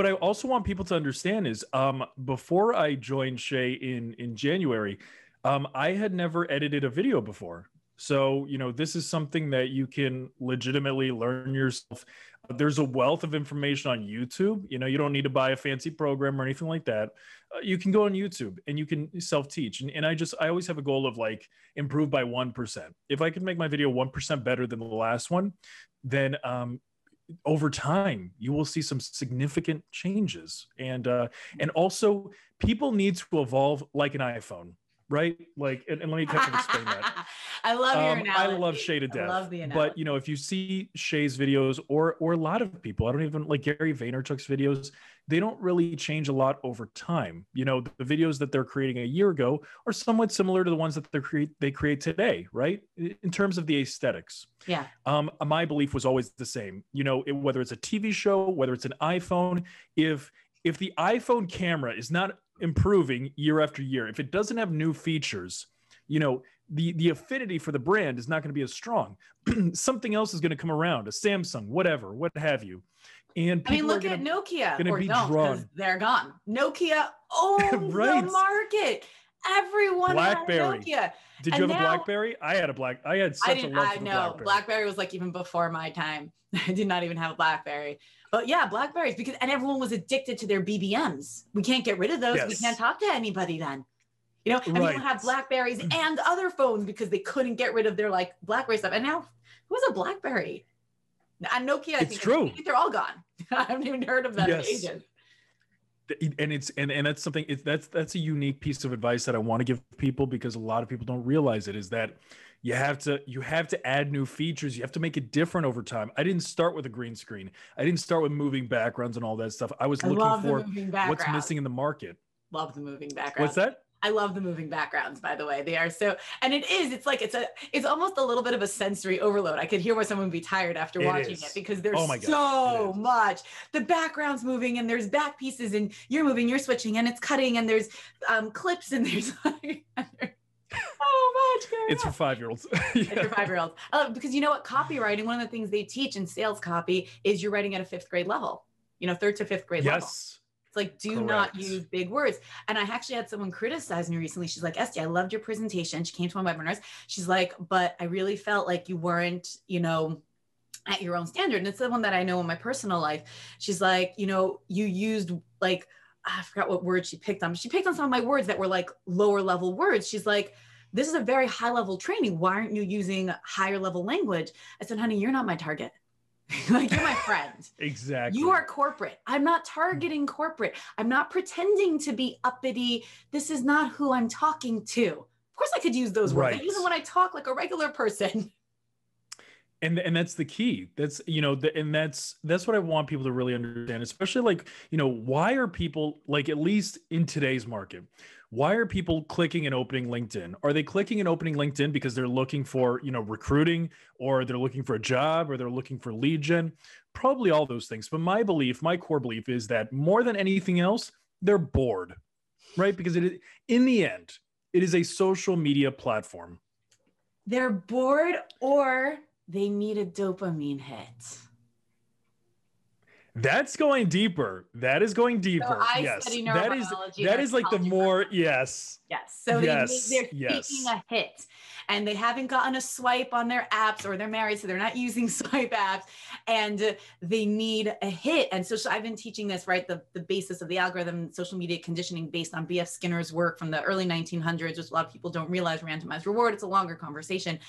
What I also want people to understand is um, before I joined Shay in in January, um, I had never edited a video before. So, you know, this is something that you can legitimately learn yourself. There's a wealth of information on YouTube. You know, you don't need to buy a fancy program or anything like that. Uh, you can go on YouTube and you can self teach. And, and I just, I always have a goal of like improve by 1%. If I can make my video 1% better than the last one, then um, over time you will see some significant changes. And uh and also people need to evolve like an iphone right like and, and let me kind of explain that I love your um, analogy. I love Shay to death. I love the analogy. but you know, if you see Shay's videos or or a lot of people, I don't even like Gary Vaynerchuk's videos, they don't really change a lot over time. You know, the videos that they're creating a year ago are somewhat similar to the ones that they create they create today, right? In terms of the aesthetics. Yeah. Um, my belief was always the same. You know, it, whether it's a TV show, whether it's an iPhone, if if the iPhone camera is not improving year after year, if it doesn't have new features, you know, the the affinity for the brand is not going to be as strong. Something else is going to come around, a Samsung, whatever, what have you. And I mean, people are look gonna, at Nokia. gonna or be don't, 'cause drawn. They're gone. Nokia owns Right. the market. Everyone BlackBerry. had Nokia. Did you and have a BlackBerry? I had a black. I had such a didn't. love I know BlackBerry. BlackBerry was like even before my time. I did not even have a BlackBerry. But yeah, Blackberries because and everyone was addicted to their BBMs. We can't get rid of those. We can't talk to anybody then. You know, and people Right. have Blackberries and other phones because they couldn't get rid of their like BlackBerry stuff. And now, who has a BlackBerry? And Nokia, I It's think, true. I think they're all gone. I haven't even heard of them Yes. in ages. and it's and, and that's something it's that's that's a unique piece of advice that i want to give people because a lot of people don't realize it is that you have to you have to add new features you have to make it different over time i didn't start with a green screen i didn't start with moving backgrounds and all that stuff i was I looking for what's missing in the market Love the moving background. what's that I love the moving backgrounds, by the way. They are so, and it is, it's like, it's a, it's almost a little bit of a sensory overload. I could hear why someone would be tired after It watching is. it because there's Oh so much. The background's moving and there's back pieces and you're moving, you're switching and it's cutting and there's um, clips and there's like, so much. it's for five year olds It's for five year olds. Uh, because you know what? Copywriting, one of the things they teach in sales copy is you're writing at a fifth grade level, you know, third to fifth grade level. yes It's like, do not use big words. And I actually had someone criticize me recently. She's like, Esty, I loved your presentation. She came to my webinars. She's like, but I really felt like you weren't, you know, at your own standard. And it's the one that I know in my personal life. She's like, you know, you used like, I forgot what word she picked on. She picked on some of my words that were like lower level words. She's like, this is a very high level training. Why aren't you using higher level language? I said, honey, you're not my target. like, you're my friend. exactly You are corporate. I'm not targeting corporate. I'm not pretending to be uppity. This is not who I'm talking to. Of course, I could use those words. I use them when I talk like a regular person. And and that's the key. That's you know the, and that's that's what i want people to really understand especially like you know why are people like at least in today's market why are people clicking and opening linkedin? Are they clicking and opening linkedin because they're looking for you know recruiting or they're looking for a job or they're looking for gen? Probably all those things. But my belief my core belief is that more than anything else they're bored right? Because it in the end it is a social media platform. They're bored or they need a dopamine hit. That's going deeper. That is going deeper. I yes. study That is that and like the more yes. Yes. So they Yes, need, they're yes. seeking a hit and they haven't gotten a swipe on their apps or they're married, so they're not using swipe apps and they need a hit. And so, so I've been teaching this, right? The, the basis of the algorithm, social media conditioning based on BF Skinner's work from the early 1900s, which a lot of people don't realize randomized reward. It's a longer conversation.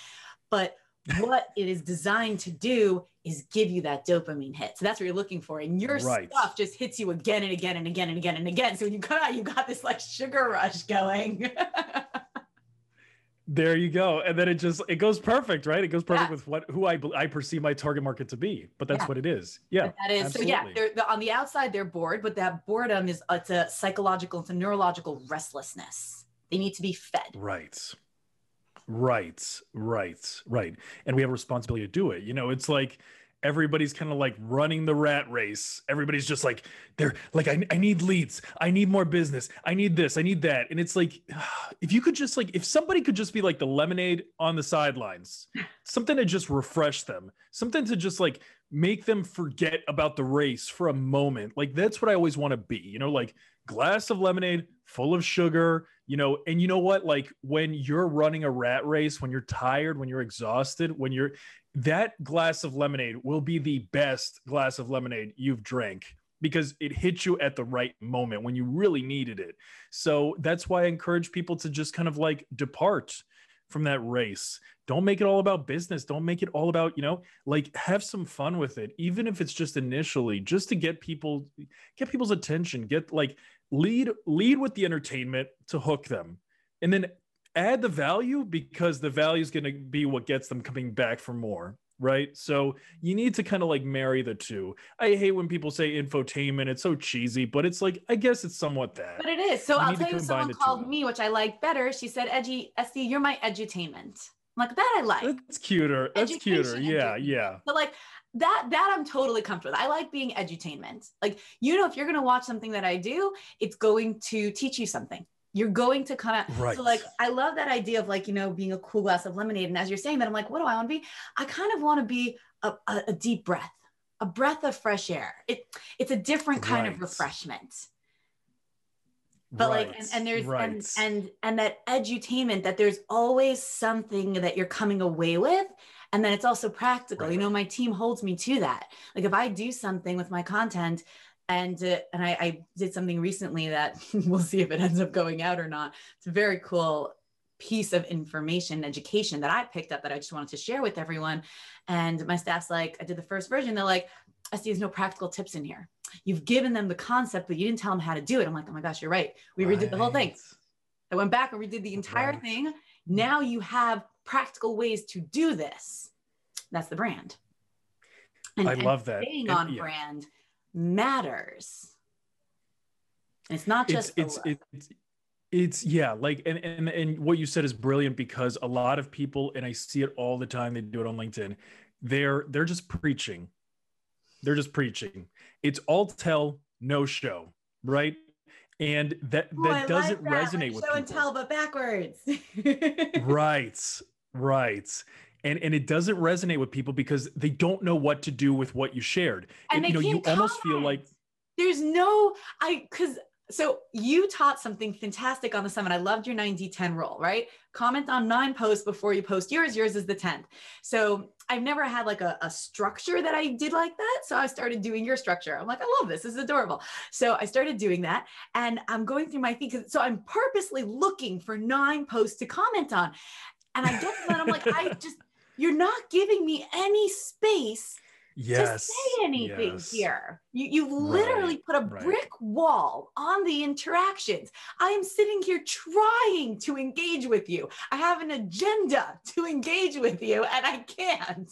But what it is designed to do is give you that dopamine hit. So that's what you're looking for. And your Right. stuff just hits you again and again and again and again and again. So when you come out, you got this like sugar rush going. There you go, and then it just it goes perfect, right? It goes perfect Yeah. with what who I I perceive my target market to be, but that's Yeah. what it is. Yeah, But that is absolutely. so yeah they're, the, on the outside they're bored but that boredom is it's a psychological it's a neurological restlessness they need to be fed Right. Right. Right. Right. And we have a responsibility to do it. You know, it's like everybody's kind of like running the rat race. Everybody's just like, they're like, I, I need leads. I need more business. I need this. I need that. And it's like, if you could just like, if somebody could just be like the lemonade on the sidelines, something to just refresh them, something to just like make them forget about the race for a moment. Like, that's what I always want to be, you know, like glass of lemonade full of sugar, you know, and you know what? Like when you're running a rat race, when you're tired, when you're exhausted, when you're that glass of lemonade will be the best glass of lemonade you've drank because it hit you at the right moment when you really needed it. So that's why I encourage people to just kind of like depart from that race. Don't make it all about business. Don't make it all about, you know, like have some fun with it, even if it's just initially, just to get people get people's attention, get like lead lead with the entertainment to hook them. And then add the value because the value is going to be what gets them coming back for more right? So you need to kind of like marry the two. I hate when people say infotainment it's so cheesy but it's like i guess it's somewhat that. But it is. So You i'll tell you someone called me which i like better. She said edgy Esty you're my edutainment. I'm like that i like. That's cuter. That's cuter. Yeah education. yeah. But like that, that I'm totally comfortable with. I like being edutainment. Like, you know, if you're going to watch something that I do, it's going to teach you something. You're going to kind of, right so like, I love that idea of like, you know, being a cool glass of lemonade. And as you're saying that, I'm like, what do I want to be? I kind of want to be a, a, a deep breath, a breath of fresh air. It, it's a different kind of refreshment but like and, and there's right. and and and that edutainment that there's always something that you're coming away with and then it's also practical you know my team holds me to that like if i do something with my content and uh, and I, I did something recently that we'll see if it ends up going out or not it's a very cool piece of information education that i picked up that i just wanted to share with everyone and my staff's like i did the first version they're like i see there's no practical tips in here you've given them the concept but you didn't tell them how to do it i'm like oh my gosh you're right we redid the whole thing I went back and redid the entire Right. thing. Now you have practical ways to do this. That's the brand. And, I and love that. Staying And- on yeah. brand matters. It's not just the it's it's it's yeah like and, and and what you said is brilliant because a lot of people and i see it all the time they do it on linkedin they're they're just preaching. They're just preaching. It's all tell no show right? And that Ooh, I that doesn't like that, resonate like with show and tell, but backwards. right right and and it doesn't resonate with people because they don't know what to do with what you shared And you they know you can't almost feel like comment. There's no, I, because so you taught something fantastic on the summit. I loved your 90 10 rule, right? Comment on nine posts before you post yours. Yours is the 10th. So I've never had like a, a structure that I did like that. So I started doing your structure. I'm like, I love this. This is adorable. So I started doing that and I'm going through my feed. So I'm purposely looking for nine posts to comment on. And I get to that. I'm like, I just, you're not giving me any space yes to say anything yes. here. You you literally put a right. brick wall on the interactions. I am sitting here trying to engage with you. I have an agenda to engage with you, and I can't.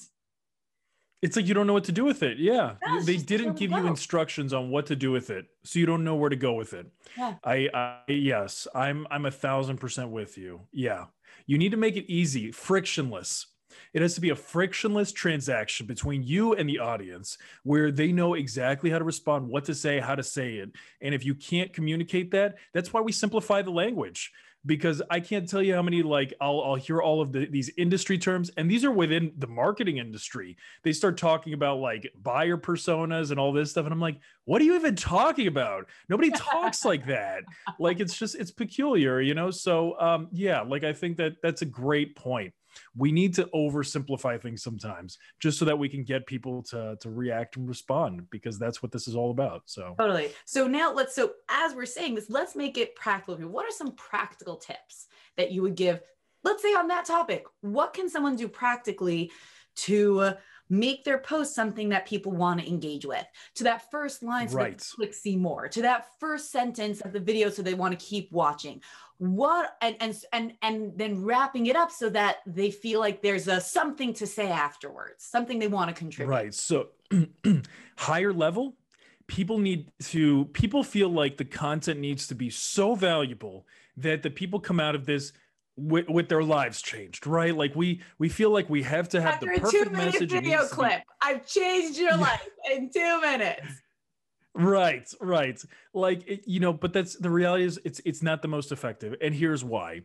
It's like you don't know what to do with it. Yeah. No, they didn't give you instructions on what to do with it. So you don't know where to go with it. Yeah. I, I yes, I'm I'm a thousand percent with you. Yeah. You need to make it easy, frictionless. It has to be a frictionless transaction between you and the audience where they know exactly how to respond, what to say, how to say it. And if you can't communicate that, that's why we simplify the language because I can't tell you how many like I'll I'll hear all of the, these industry terms and these are within the marketing industry. They start talking about like buyer personas and all this stuff and I'm like, what are you even talking about? Nobody talks like that. Like it's just it's peculiar, you know? So um yeah, like I think that that's a great point. We need to oversimplify things sometimes just so that we can get people to to react and respond because that's what this is all about. So Totally. So now let's. So as we're saying this, let's make it practical. What are some practical tips that you would give? Let's say on that topic, what can someone do practically to make their post something that people want to engage with to that first line so right. they click see more to that first sentence of the video so they want to keep watching what and and and and then wrapping it up so that they feel like there's a something to say afterwards something they want to contribute. Right so higher level people need to people feel like the content needs to be so valuable that the people come out of this with, with their lives changed right? Like we we feel like we have to have After the perfect a two minute message video clip be... i've changed your yeah. life in two minutes right right. Like you know but that's the reality is it's it's not the most effective and here's why.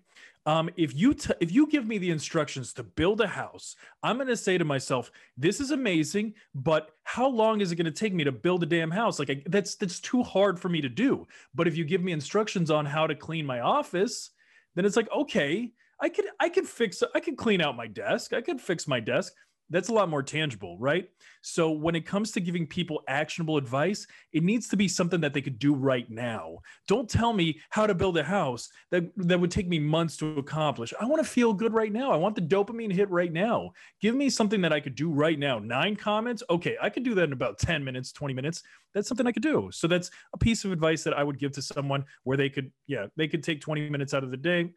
Um if you t- if you give me the instructions to build a house i'm going to say to myself this is amazing but how long is it going to take me to build a damn house? Like I, that's that's too hard for me to do. But if you give me instructions on how to clean my office then it's like okay i could i could fix i could clean out my desk i could fix my desk that's a lot more tangible, right? So when it comes to giving people actionable advice, it needs to be something that they could do right now. Don't tell me how to build a house that that would take me months to accomplish. I want to feel good right now. I want the dopamine hit right now. Give me something that I could do right now. 9 comments? Okay, I could do that in about 10 minutes, 20 minutes. That's something I could do. So that's a piece of advice that I would give to someone where they could yeah, they could take 20 minutes out of the day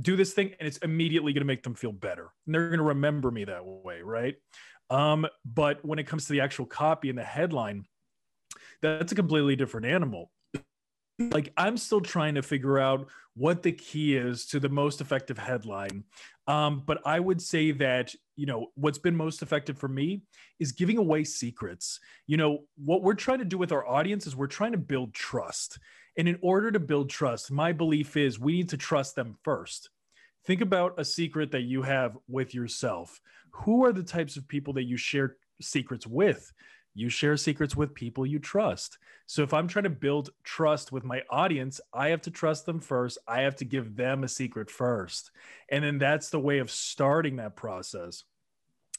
do this thing and it's immediately going to make them feel better. And they're going to remember me that way right? Um, but when it comes to the actual copy and the headline that's a completely different animal. Like i'm still trying to figure out what the key is to the most effective headline. Um, but i would say that you know what's been most effective for me is giving away secrets. You know what we're trying to do with our audience is we're trying to build trust and in order to build trust, my belief is we need to trust them first. Think about a secret that you have with yourself. Who are the types of people that you share secrets with? You share secrets with people you trust. So if I'm trying to build trust with my audience, I have to trust them first. I have to give them a secret first. And then that's the way of starting that process.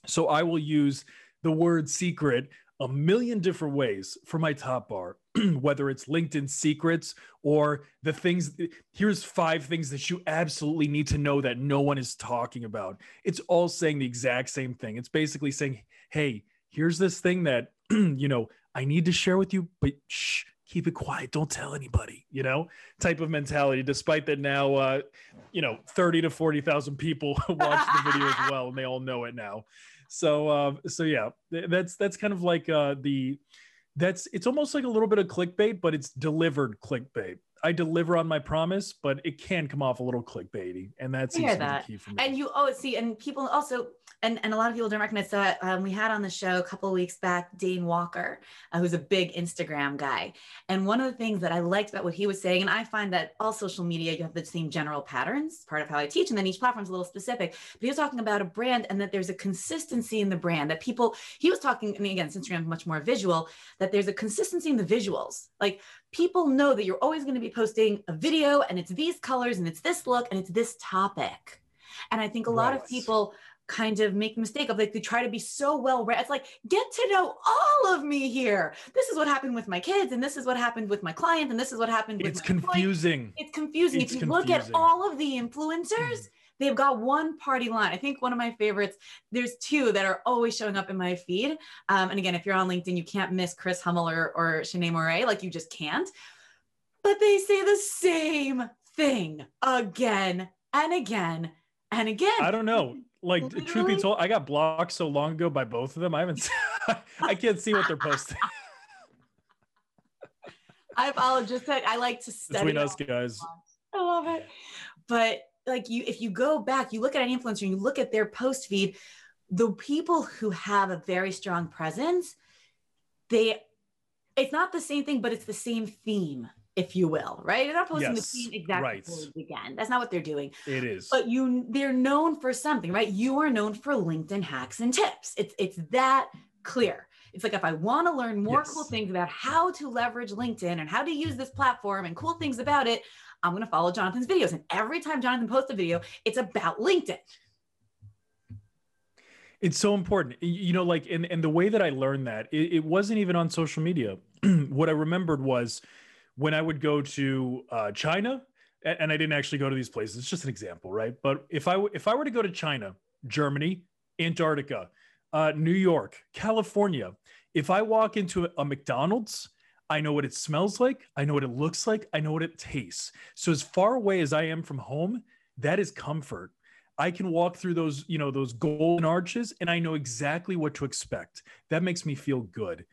So I will use the word secret a million different ways for my top bar. whether it's LinkedIn secrets or the things. Here's five things that you absolutely need to know that no one is talking about. It's all saying the exact same thing. It's basically saying, hey, here's this thing that, you know, I need to share with you, but shh, keep it quiet. Don't tell anybody, you know, type of mentality, despite that now, uh, you know, 30 to 40,000 people watch the video as well, and they all know it now. So, uh, so yeah, that's, that's kind of like uh, the, that's it's almost like a little bit of clickbait, but it's delivered clickbait. I deliver on my promise, but it can come off a little clickbaity, and that's that. key for me. And you oh see, and people also and, and a lot of people don't recognize that um, we had on the show a couple weeks back Dane Walker, uh, who's a big Instagram guy. And one of the things that I liked about what he was saying, and I find that all social media, you have the same general patterns, part of how I teach, and then each platform is a little specific. But he was talking about a brand and that there's a consistency in the brand that people, he was talking, I mean, again, Instagram is much more visual, that there's a consistency in the visuals. Like people know that you're always going to be posting a video and it's these colors and it's this look and it's this topic. And I think a lot of people kind of make the mistake of like they try to be so well read. It's like get to know all of me here. This is what happened with my kids, and this is what happened with my client, and this is what happened. It's confusing. It's confusing. It's if you confusing. look at all of the influencers. Mm. They've got one party line. I think one of my favorites, there's two that are always showing up in my feed. Um, and again, if you're on LinkedIn, you can't miss Chris Hummel or, or Shanae Moret. Like you just can't. But they say the same thing again and again and again. I don't know like Literally? truth be told, I got blocked so long ago by both of them. I haven't I can't see what they're posting. I like I like to study. Between us guys. I love it. But like you, if you go back, you look at an influencer and you look at their post feed, the people who have a very strong presence, they it's not the same thing, but it's the same theme if you will, right? They're not posting yes, the same exact right. again. That's not what they're doing. It is. But you they're known for something, right? You are known for LinkedIn hacks and tips. It's it's that clear. It's like if I want to learn more yes. cool things about how to leverage LinkedIn and how to use this platform and cool things about it, I'm going to follow Jonathan's videos. And every time Jonathan posts a video, it's about LinkedIn. It's so important. You know, like, and, and the way that I learned that, it, it wasn't even on social media. what I remembered was when I would go to uh, China, and I didn't actually go to these places. It's just an example, right? But if I if I were to go to China, Germany, Antarctica, uh, New York, California. If I walk into a, a McDonald's, I know what it smells like. I know what it looks like. I know what it tastes. So as far away as I am from home, that is comfort. I can walk through those, you know, those golden arches and I know exactly what to expect. That makes me feel good.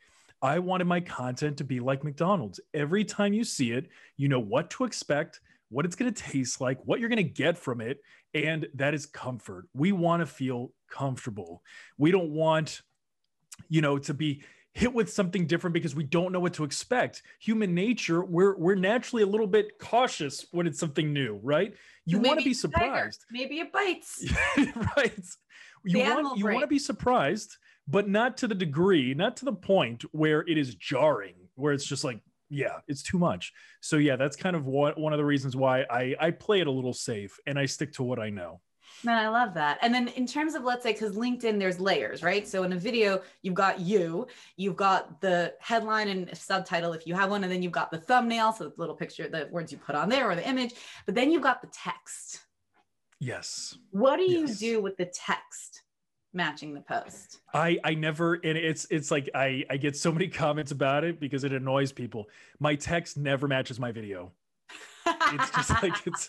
I wanted my content to be like McDonald's. Every time you see it, you know what to expect, what it's going to taste like, what you're going to get from it, and that is comfort. We want to feel comfortable. We don't want you know to be hit with something different because we don't know what to expect. Human nature, we're we're naturally a little bit cautious when it's something new, right? You want to be surprised. Maybe it bites. right. You want you want to be surprised, but not to the degree, not to the point where it is jarring, where it's just like, yeah, it's too much. So yeah, that's kind of what one of the reasons why I I play it a little safe and I stick to what I know. Man, I love that. And then in terms of let's say because LinkedIn there's layers, right? So in a video you've got you, you've got the headline and subtitle if you have one, and then you've got the thumbnail, so the little picture, the words you put on there or the image, but then you've got the text. Yes. What do yes. you do with the text? Matching the post i i never and it's it's like i i get so many comments about it because it annoys people my text never matches my video it's just like it's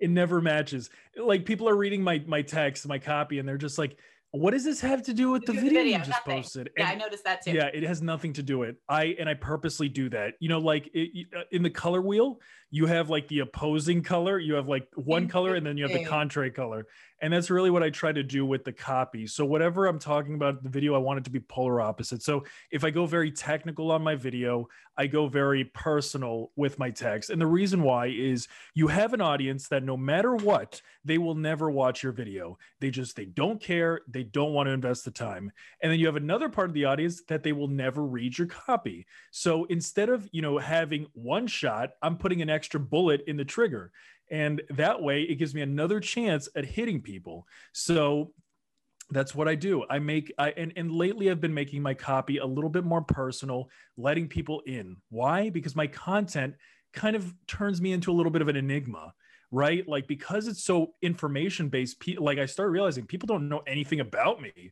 it never matches. Like people are reading my my text, my copy, and they're just like, "What does this have to do with the, the video, video, you just nothing. posted?" Yeah, and, I noticed that too. Yeah, it has nothing to do with it. I and I purposely do that. You know, like it, uh, in the color wheel, you have like the opposing color, you have like one mm, color, and then you have the contrary color. And that's really what I try to do with the copy. So whatever I'm talking about the video, I want it to be polar opposite. So if I go very technical on my video, I go very personal with my text. And the reason why is you have an audience that no matter what, they will never watch your video. They just they don't care, they don't want to invest the time. And then you have another part of the audience that they will never read your copy. So instead of, you know, having one shot, I'm putting an extra bullet in the trigger. And that way it gives me another chance at hitting people. So that's what i do. I make i and, and lately i've been making my copy a little bit more personal letting people in. Why? Because my content kind of turns me into a little bit of an enigma right? Like because it's so information based like i start realizing people don't know anything about me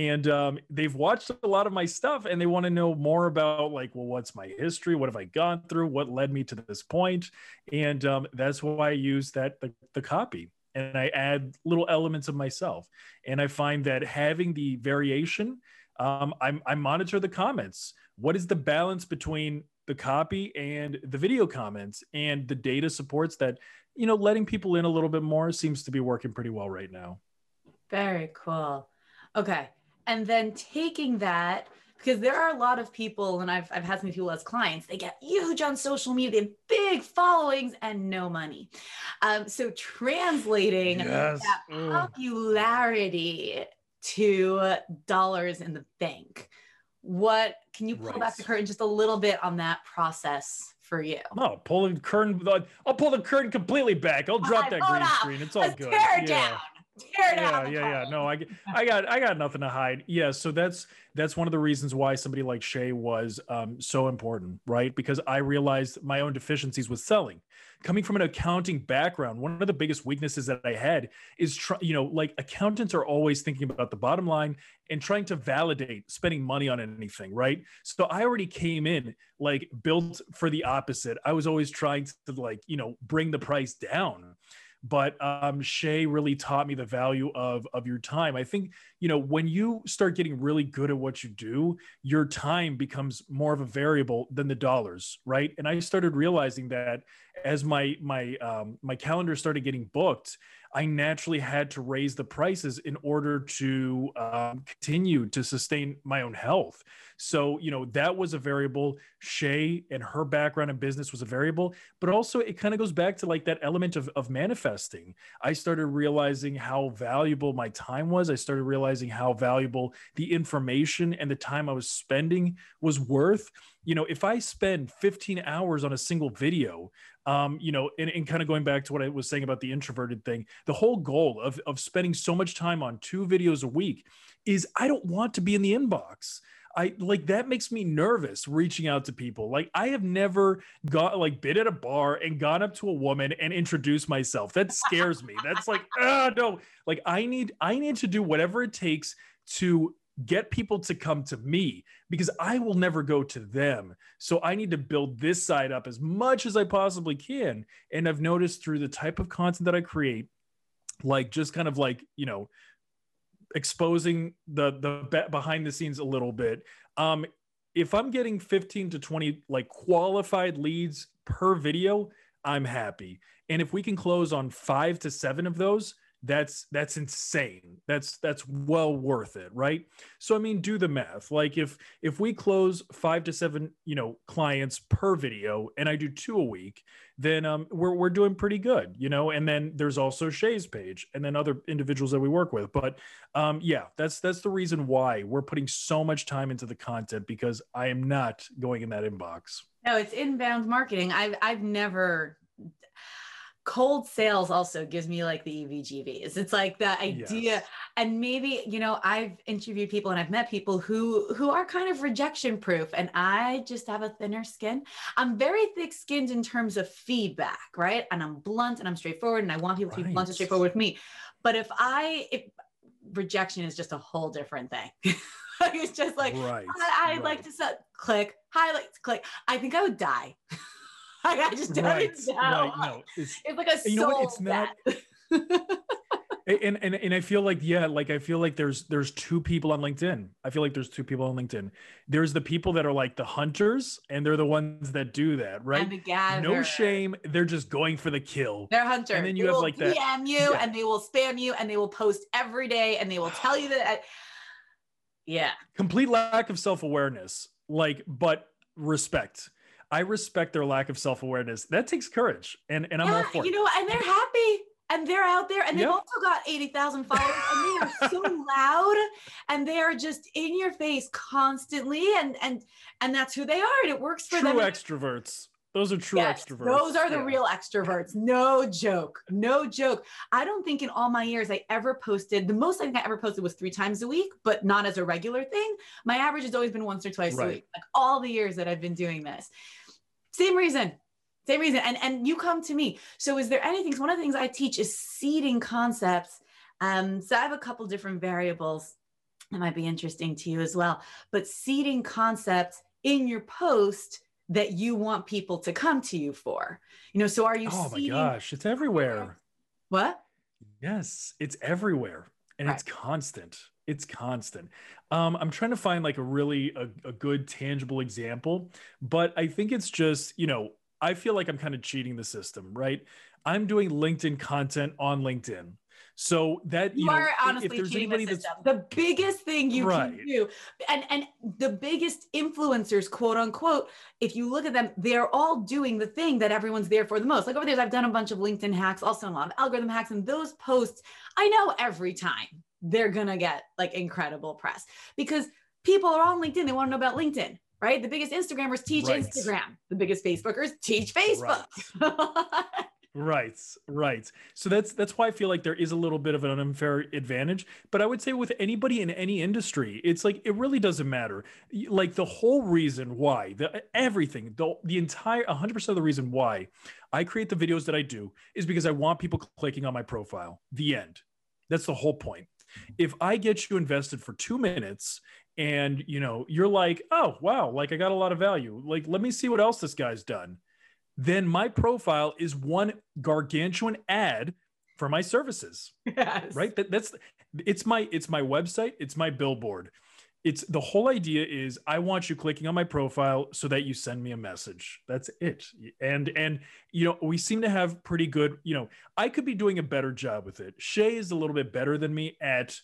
and um, they've watched a lot of my stuff and they want to know more about like well what's my history? What have i gone through? What led me to this point? And um, that's why i use that the, the copy. And i add little elements of myself. And i find that having the variation um, i monitor the comments. What is the balance between the copy and the video comments? And the data supports that you know letting people in a little bit more seems to be working pretty well right now. Very cool. Okay and then taking that because there are a lot of people and I've, I've had some people as clients they get huge on social media they have big followings and no money um, so translating yes. that mm. popularity to dollars in the bank what can you pull right. back the curtain just a little bit on that process for you no pull the curtain i'll pull the curtain completely back i'll drop that green screen it's all Let's good tear it yeah. down tear yeah, yeah, yeah. No, I, I got, I got nothing to hide. Yeah, so that's that's one of the reasons why somebody like Shay was um, so important, right? Because I realized my own deficiencies with selling. Coming from an accounting background, one of the biggest weaknesses that I had is, try, you know, like accountants are always thinking about the bottom line and trying to validate spending money on anything, right? So I already came in like built for the opposite. I was always trying to like, you know, bring the price down but um, Shay really taught me the value of of your time. I think you know when you start getting really good at what you do, your time becomes more of a variable than the dollars, right? And I started realizing that as my my um, my calendar started getting booked I naturally had to raise the prices in order to um, continue to sustain my own health. So, you know, that was a variable. Shay and her background in business was a variable, but also it kind of goes back to like that element of, of manifesting. I started realizing how valuable my time was. I started realizing how valuable the information and the time I was spending was worth. You know, if I spend 15 hours on a single video, um, you know, and, and kind of going back to what I was saying about the introverted thing, the whole goal of, of spending so much time on two videos a week is I don't want to be in the inbox. I like that makes me nervous reaching out to people. Like I have never got like been at a bar and gone up to a woman and introduced myself. That scares me. That's like, ah, no. Like I need I need to do whatever it takes to get people to come to me because I will never go to them. So I need to build this side up as much as I possibly can. And I've noticed through the type of content that I create, like just kind of like, you know, exposing the the behind the scenes a little bit. Um, if I'm getting 15 to 20 like qualified leads per video, I'm happy. And if we can close on five to seven of those, that's that's insane. That's that's well worth it right? So i mean do the math. Like if if we close five to seven you know clients per video and i do two a week then um we're, we're doing pretty good you know? And then there's also shay's page and then other individuals that we work with. But um yeah that's that's the reason why we're putting so much time into the content because i am not going in that inbox. No it's inbound marketing. I've i've never cold sales also gives me like the EVGVs. It's like the idea, yes. and maybe you know I've interviewed people and I've met people who who are kind of rejection proof, and I just have a thinner skin. I'm very thick skinned in terms of feedback, right? And I'm blunt and I'm straightforward, and I want people right. to be blunt and straightforward with me. But if I if rejection is just a whole different thing. it's just like right. I, would right. like to set, click, highlights, click. I think I would die. I just don't right, know. Right, no, it's, it's like a you know what? It's not. and, and and I feel like yeah, like I feel like there's there's two people on LinkedIn. I feel like there's two people on LinkedIn. There's the people that are like the hunters, and they're the ones that do that, right? And the gather. No shame. They're just going for the kill. They're hunters. And then you they have like that DM you, yeah. and they will spam you, and they will post every day, and they will tell you that. Yeah. Complete lack of self awareness, like, but respect I respect their lack of self awareness. That takes courage, and and I'm yeah, all for it. You know, and they're happy. And they're out there, and they've yep. also got eighty thousand followers, and they are so loud, and they are just in your face constantly, and and and that's who they are, and it works for True them. True extroverts. Those are true yes, extroverts. Those are the yeah. real extroverts. No joke. No joke. I don't think in all my years I ever posted, the most I think I ever posted was three times a week, but not as a regular thing. My average has always been once or twice right. a week, like all the years that I've been doing this. Same reason. Same reason. And and you come to me. So is there anything? One of the things I teach is seeding concepts. Um, so I have a couple different variables that might be interesting to you as well. But seeding concepts in your post that you want people to come to you for. You know, so are you Oh my gosh, it's everywhere. What? Yes, it's everywhere and right. it's constant it's constant um, i'm trying to find like a really a, a good tangible example but i think it's just you know i feel like i'm kind of cheating the system right i'm doing linkedin content on linkedin so that you, you are know, honestly if cheating the system. The biggest thing you right. can do, and and the biggest influencers, quote unquote, if you look at them, they're all doing the thing that everyone's there for the most. Like over there, I've done a bunch of LinkedIn hacks, also a lot of algorithm hacks, and those posts I know every time they're gonna get like incredible press because people are on LinkedIn. They want to know about LinkedIn, right? The biggest Instagrammers teach right. Instagram. The biggest Facebookers teach Facebook. Right. right right so that's that's why i feel like there is a little bit of an unfair advantage but i would say with anybody in any industry it's like it really doesn't matter like the whole reason why the everything the, the entire 100% of the reason why i create the videos that i do is because i want people clicking on my profile the end that's the whole point if I get you invested for two minutes and you know you're like, oh wow, like I got a lot of value. Like let me see what else this guy's done. Then my profile is one gargantuan ad for my services. Yes. Right. That, that's it's my it's my website. It's my billboard it's the whole idea is i want you clicking on my profile so that you send me a message. That's it. And and you know we seem to have pretty good you know i could be doing a better job with it. Shay is a little bit better than me at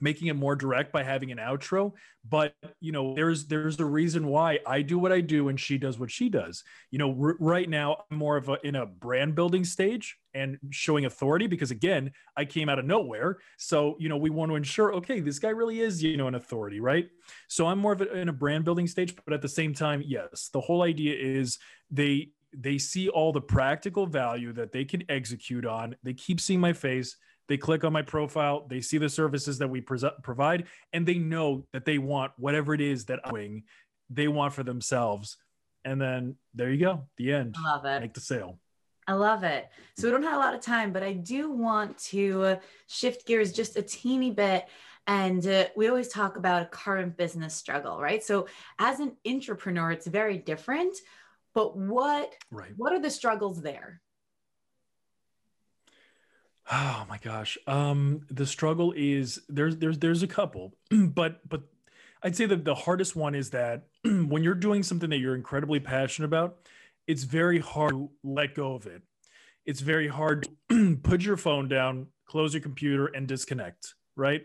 making it more direct by having an outro but you know there's there's a reason why i do what i do and she does what she does. You know r- right now i'm more of a in a brand building stage and showing authority because again i came out of nowhere. So you know we want to ensure okay this guy really is you know an authority right? So i'm more of a, in a brand building stage but at the same time yes the whole idea is they they see all the practical value that they can execute on. They keep seeing my face they click on my profile, they see the services that we pre- provide, and they know that they want whatever it is that I'm doing, they want for themselves. And then there you go, the end. I love it. Make the sale. I love it. So we don't have a lot of time, but I do want to shift gears just a teeny bit And uh, we always talk about a current business struggle, right? So as an entrepreneur, it's very different. But what right. what are the struggles there? Oh my gosh. Um, the struggle is there's there's there's a couple, but but I'd say that the hardest one is that when you're doing something that you're incredibly passionate about, it's very hard to let go of it. It's very hard to put your phone down, close your computer, and disconnect, right?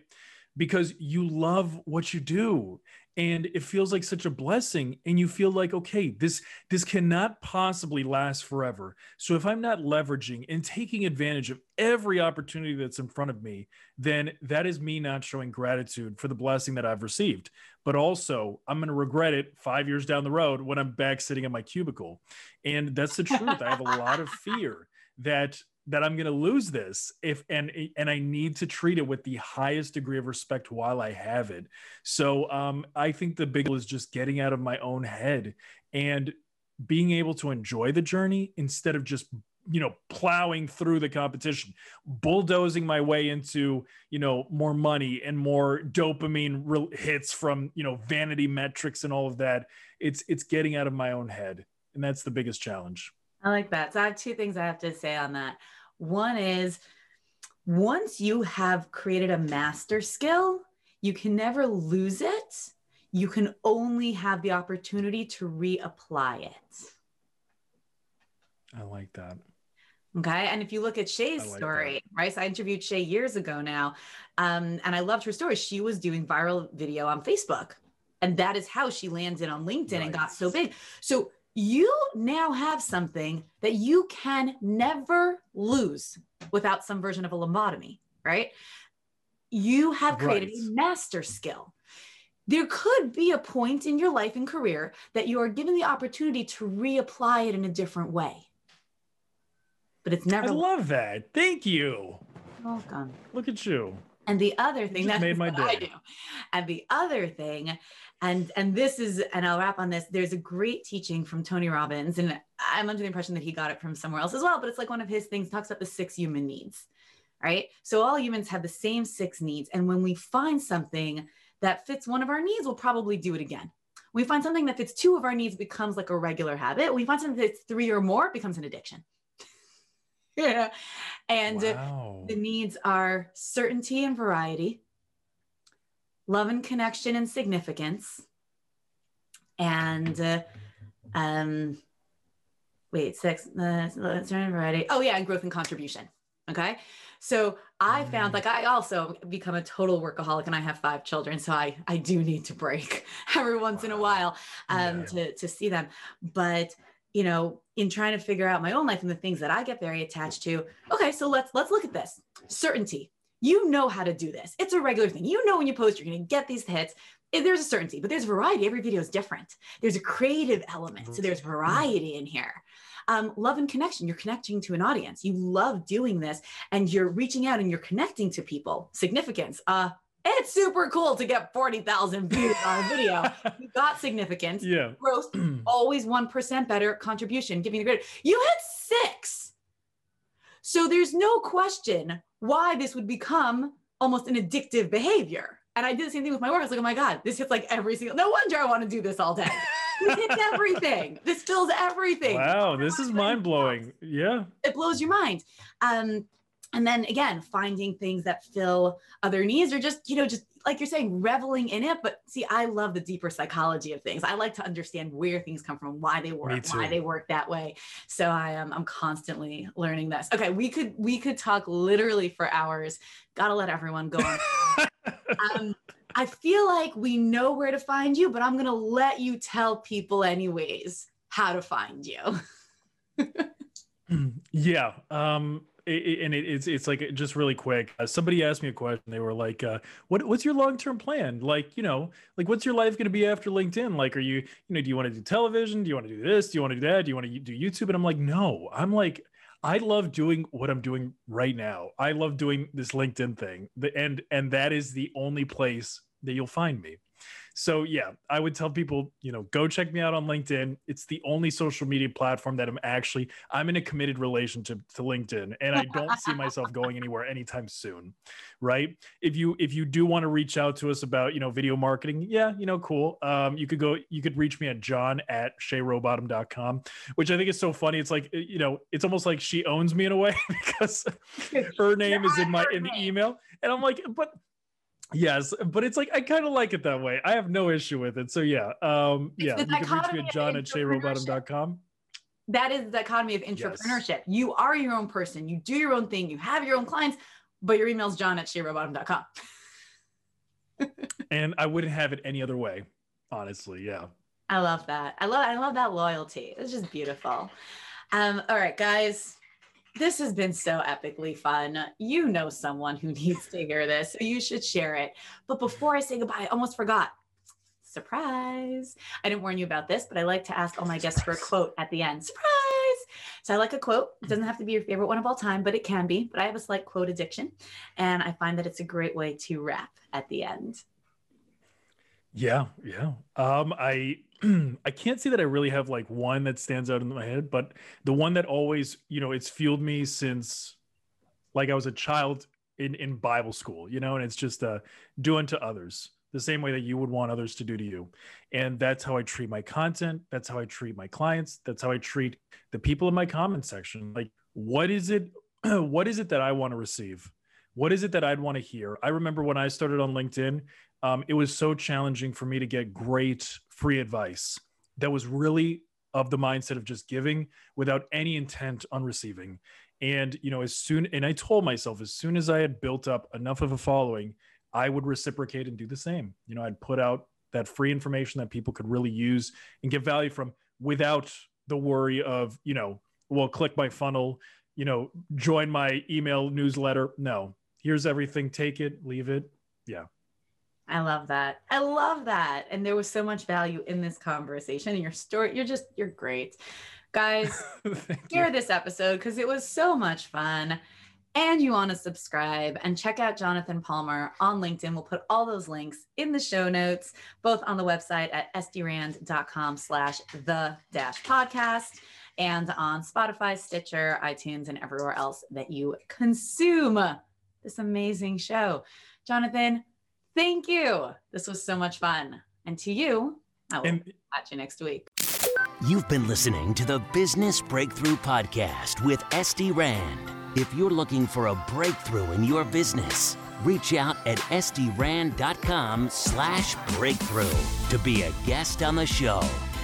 Because you love what you do and it feels like such a blessing and you feel like okay this this cannot possibly last forever. So if i'm not leveraging and taking advantage of every opportunity that's in front of me then that is me not showing gratitude for the blessing that i've received. But also i'm going to regret it 5 years down the road when i'm back sitting in my cubicle. And that's the truth. I have a lot of fear that that I'm going to lose this if and and I need to treat it with the highest degree of respect while I have it. So um, I think the big is just getting out of my own head and being able to enjoy the journey instead of just you know plowing through the competition bulldozing my way into you know more money and more dopamine hits from you know vanity metrics and all of that it's it's getting out of my own head and that's the biggest challenge I like that. So I have two things I have to say on that. One is once you have created a master skill, you can never lose it. You can only have the opportunity to reapply it. I like that. Okay. And if you look at Shay's like story, that. right? So I interviewed Shay years ago now. Um, and I loved her story. She was doing viral video on Facebook. And that is how she landed on LinkedIn right. and got so big. So you now have something that you can never lose without some version of a lobotomy, right? You have created right. a master skill. There could be a point in your life and career that you are given the opportunity to reapply it in a different way. But it's never. I love that. Thank you. Welcome. Look at you. And the other thing that made my day. I do. And the other thing and and this is and i'll wrap on this there's a great teaching from tony robbins and i'm under the impression that he got it from somewhere else as well but it's like one of his things talks about the six human needs right? So all humans have the same six needs and when we find something that fits one of our needs we'll probably do it again. We find something that fits two of our needs becomes like a regular habit. We find something that fits three or more becomes an addiction. Yeah. And wow. the needs are certainty and variety love and connection and significance. And uh, um wait six uh, variety. Oh yeah and growth and contribution. Okay? So i found like i also become a total workaholic and i have five children so i i do need to break every once wow. in a while um yeah. to to see them. But you know in trying to figure out my own life and the things that i get very attached to okay so let's let's look at this. Certainty you know how to do this. It's a regular thing. You know when you post, you're going to get these hits. There's a certainty, but there's variety. Every video is different. There's a creative element. So there's variety in here. Um, love and connection. You're connecting to an audience. You love doing this and you're reaching out and you're connecting to people. Significance. Uh, it's super cool to get 40,000 views on a video. you got significance. Yeah. Growth, always 1% better contribution, giving the great. You had six. So there's no question why this would become almost an addictive behavior. And I did the same thing with my work. I was like, oh my God, this hits like every single, no wonder I want to do this all day. this hits everything. This fills everything. Wow, this is mind blowing. Yeah. It blows your mind. Um, and then again, finding things that fill other needs or just, you know, just like you're saying, reveling in it. But see, I love the deeper psychology of things. I like to understand where things come from, why they work, why they work that way. So I am I'm constantly learning this. Okay, we could we could talk literally for hours. Gotta let everyone go on. um, I feel like we know where to find you, but I'm gonna let you tell people anyways how to find you. yeah. Um it, and it, it's it's like just really quick. Uh, somebody asked me a question. They were like, uh, "What what's your long term plan? Like, you know, like what's your life going to be after LinkedIn? Like, are you you know, do you want to do television? Do you want to do this? Do you want to do that? Do you want to do YouTube?" And I'm like, "No, I'm like." I love doing what I'm doing right now. I love doing this LinkedIn thing, the, and and that is the only place that you'll find me. So yeah, I would tell people, you know, go check me out on LinkedIn. It's the only social media platform that I'm actually I'm in a committed relationship to LinkedIn and I don't see myself going anywhere anytime soon. Right? If you if you do want to reach out to us about, you know, video marketing, yeah, you know, cool. Um, you could go you could reach me at john at shayrowbottom.com, which I think is so funny. It's like, you know, it's almost like she owns me in a way because her name is in my in the email. And I'm like, but Yes, but it's like I kind of like it that way. I have no issue with it. So yeah, um, yeah, you can reach me at john at shayrowbottom.com. That is the economy of entrepreneurship. Yes. You are your own person. You do your own thing. You have your own clients, but your email's john at shayrowbottom.com. and I wouldn't have it any other way, honestly. Yeah. I love that. I love I love that loyalty. It's just beautiful. Um, all right, guys this has been so epically fun. You know someone who needs to hear this, so you should share it. But before I say goodbye, I almost forgot. Surprise. I didn't warn you about this, but I like to ask all my guests for a quote at the end. Surprise. So I like a quote. It doesn't have to be your favorite one of all time, but it can be. But I have a slight quote addiction. And I find that it's a great way to wrap at the end. Yeah, yeah. Um, I I can't say that I really have like one that stands out in my head, but the one that always, you know, it's fueled me since like I was a child in in Bible school, you know, and it's just uh do unto others the same way that you would want others to do to you. And that's how I treat my content, that's how I treat my clients, that's how I treat the people in my comment section. Like what is it what is it that I want to receive? What is it that I'd want to hear? I remember when I started on LinkedIn, um, it was so challenging for me to get great free advice that was really of the mindset of just giving without any intent on receiving. And, you know, as soon, and I told myself, as soon as I had built up enough of a following, I would reciprocate and do the same. You know, I'd put out that free information that people could really use and get value from without the worry of, you know, well, click my funnel, you know, join my email newsletter. No, here's everything. Take it, leave it. Yeah. I love that. I love that. And there was so much value in this conversation and your story. You're just, you're great. Guys, share this episode because it was so much fun. And you want to subscribe and check out Jonathan Palmar on LinkedIn. We'll put all those links in the show notes, both on the website at sdrand.com slash the dash podcast and on Spotify, Stitcher, iTunes, and everywhere else that you consume this amazing show. Jonathan, Thank you. This was so much fun. And to you, I will and- catch you next week. You've been listening to the Business Breakthrough Podcast with SD Rand. If you're looking for a breakthrough in your business, reach out at sdrand.com slash breakthrough to be a guest on the show.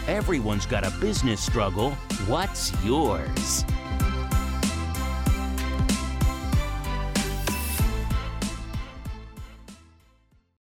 Everyone's got a business struggle. What's yours?